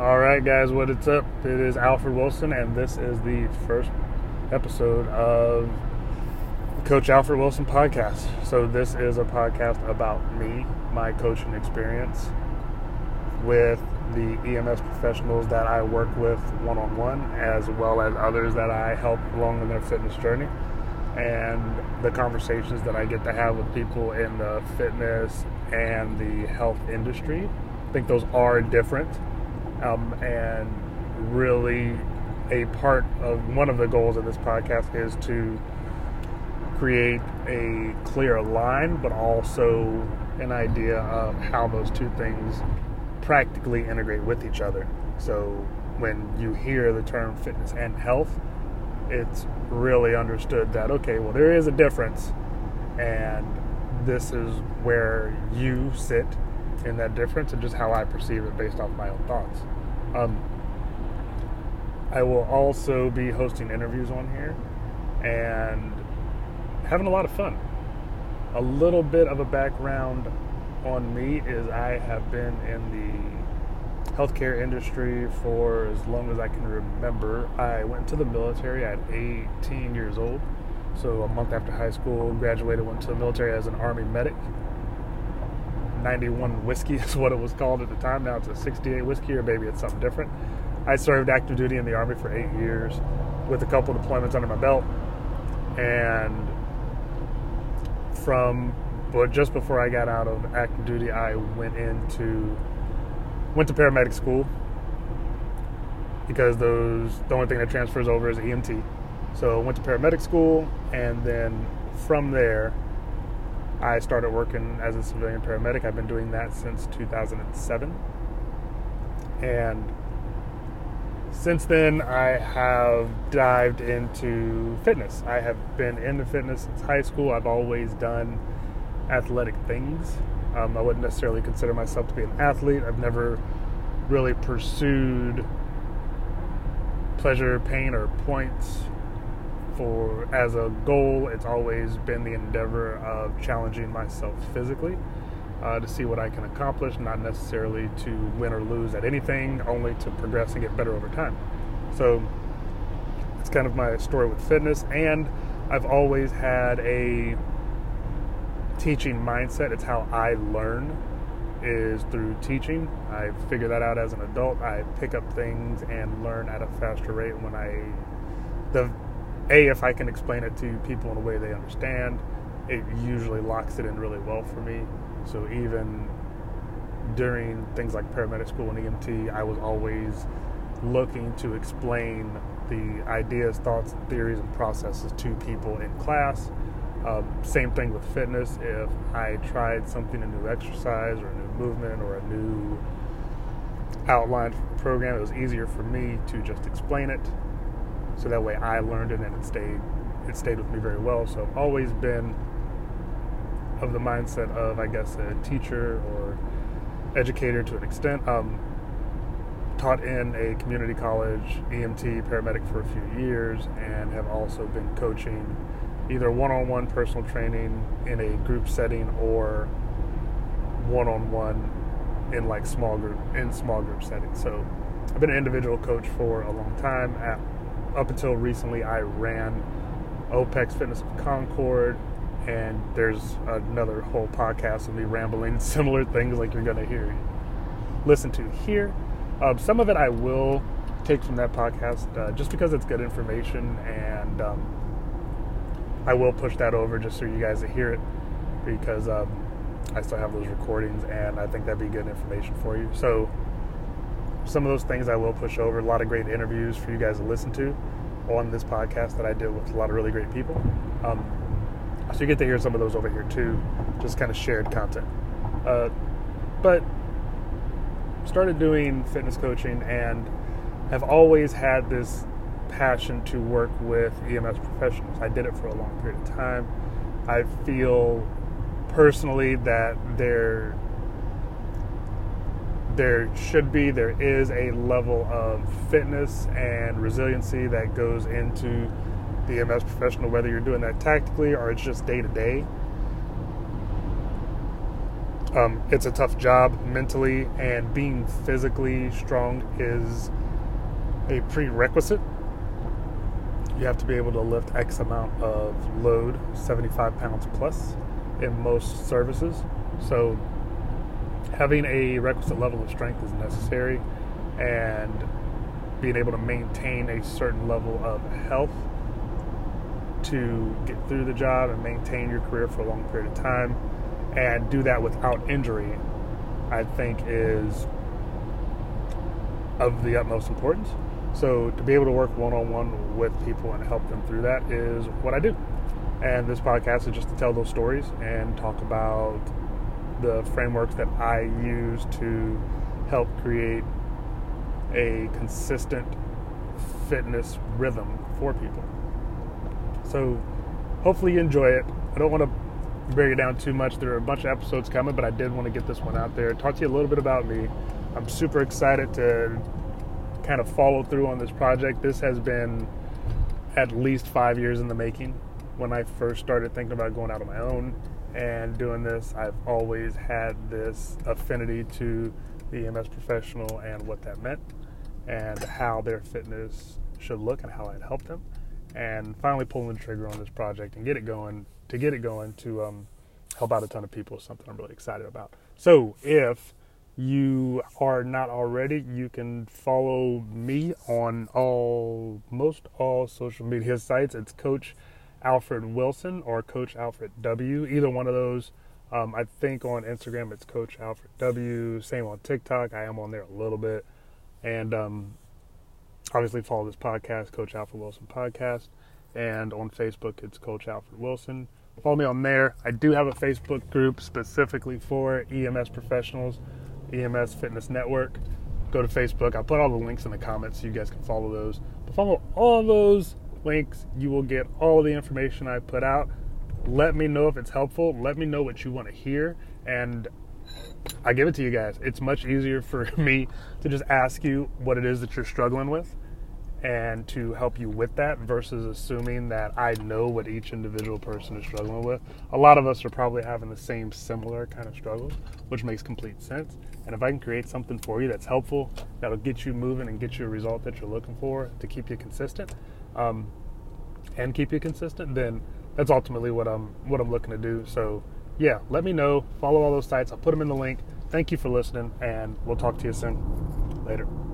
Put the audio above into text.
All right, guys, what it's up? It is Alfred Wilson, and this is the first episode of Coach Alfred Wilson podcast. So, this is a podcast about me, my coaching experience with the EMS professionals that I work with one on one, as well as others that I help along in their fitness journey, and the conversations that I get to have with people in the fitness and the health industry. I think those are different um, and really, a part of one of the goals of this podcast is to create a clear line, but also an idea of how those two things practically integrate with each other. So when you hear the term fitness and health, it's really understood that, okay, well, there is a difference, and this is where you sit in that difference and just how I perceive it based off my own thoughts. Um, I will also be hosting interviews on here and having a lot of fun. A little bit of a background on me is I have been in the healthcare industry for as long as I can remember. I went to the military at 18 years old. So a month after high school, graduated, went to the military as an army medic. 91 whiskey is what it was called at the time. Now it's a 68 whiskey, or maybe it's something different. I served active duty in the Army for eight years with a couple deployments under my belt. And from but just before I got out of active duty, I went into went to paramedic school because those the only thing that transfers over is EMT. So I went to paramedic school, and then from there, I started working as a civilian paramedic. I've been doing that since 2007. And since then, I have dived into fitness. I have been into fitness since high school. I've always done athletic things. Um, I wouldn't necessarily consider myself to be an athlete. I've never really pursued pleasure, pain, or points for as a goal, it's always been the endeavor of challenging myself physically uh, to see what I can accomplish, not necessarily to win or lose at anything, only to progress and get better over time. So it's kind of my story with fitness, and I've always had a teaching mindset. It's how I learn is through teaching. I figure that out as an adult. I pick up things and learn at a faster rate when I the a, if I can explain it to people in a way they understand, it usually locks it in really well for me. So even during things like paramedic school and EMT, I was always looking to explain the ideas, thoughts, theories, and processes to people in class. Um, same thing with fitness. If I tried something, a new exercise or a new movement or a new outline program, it was easier for me to just explain it so that way I learned it and it stayed it stayed with me very well. So I've always been of the mindset of I guess a teacher or educator to an extent. Um, taught in a community college EMT paramedic for a few years and have also been coaching either one-on-one personal training in a group setting or one-on-one in like small group in small group settings. So I've been an individual coach for a long time at up until recently, I ran OPEX Fitness Concord, and there's another whole podcast of me rambling similar things like you're going to hear, listen to here. Um, some of it I will take from that podcast uh, just because it's good information, and um, I will push that over just so you guys hear it because um, I still have those recordings, and I think that'd be good information for you. So some of those things I will push over. A lot of great interviews for you guys to listen to on this podcast that I did with a lot of really great people. Um, so you get to hear some of those over here too, just kind of shared content. Uh, but started doing fitness coaching and have always had this passion to work with EMS professionals. I did it for a long period of time. I feel personally that they're there should be, there is a level of fitness and resiliency that goes into the EMS professional, whether you're doing that tactically or it's just day to day. It's a tough job mentally, and being physically strong is a prerequisite. You have to be able to lift X amount of load, 75 pounds plus, in most services. So, having a requisite level of strength is necessary, and being able to maintain a certain level of health to get through the job and maintain your career for a long period of time and do that without injury, I think is of the utmost importance. So to be able to work one on one with people and help them through that is what I do. And this podcast is just to tell those stories and talk about the frameworks that I use to help create a consistent fitness rhythm for people. So hopefully you enjoy it. I don't want to break it down too much. There are a bunch of episodes coming, but I did want to get this one out there. Talk to you a little bit about me. I'm super excited to kind of follow through on this project. This has been at least five years in the making. When I first started thinking about going out on my own and doing this, I've always had this affinity to the EMS professional and what that meant and how their fitness should look and how I'd help them. And finally pulling the trigger on this project and get it going to get it going to um, help out a ton of people is something I'm really excited about. So if you are not already, you can follow me on all most all social media sites. It's Coach Alfred Wilson or Coach Alfred W. Either one of those. Um, I think on Instagram it's Coach Alfred W. Same on TikTok. I am on there a little bit. And um, obviously follow this podcast, Coach Alfred Wilson Podcast. And on Facebook, it's Coach Alfred Wilson. Follow me on there. I do have a Facebook group specifically for EMS professionals, EMS Fitness Network. Go to Facebook. I'll put all the links in the comments so you guys can follow those. But follow all those links. You will get all the information I put out. Let me know if it's helpful. Let me know what you want to hear. And I give it to you guys. It's much easier for me to just ask you what it is that you're struggling with and to help you with that versus assuming that I know what each individual person is struggling with. A lot of us are probably having the same similar kind of struggles, which makes complete sense. And if I can create something for you that's helpful, that'll get you moving and get you a result that you're looking for to keep you consistent, um, and keep you consistent, then that's ultimately what I'm what I'm looking to do. So yeah, let me know. Follow all those sites. I'll put them in the link. Thank you for listening, and we'll talk to you soon. Later.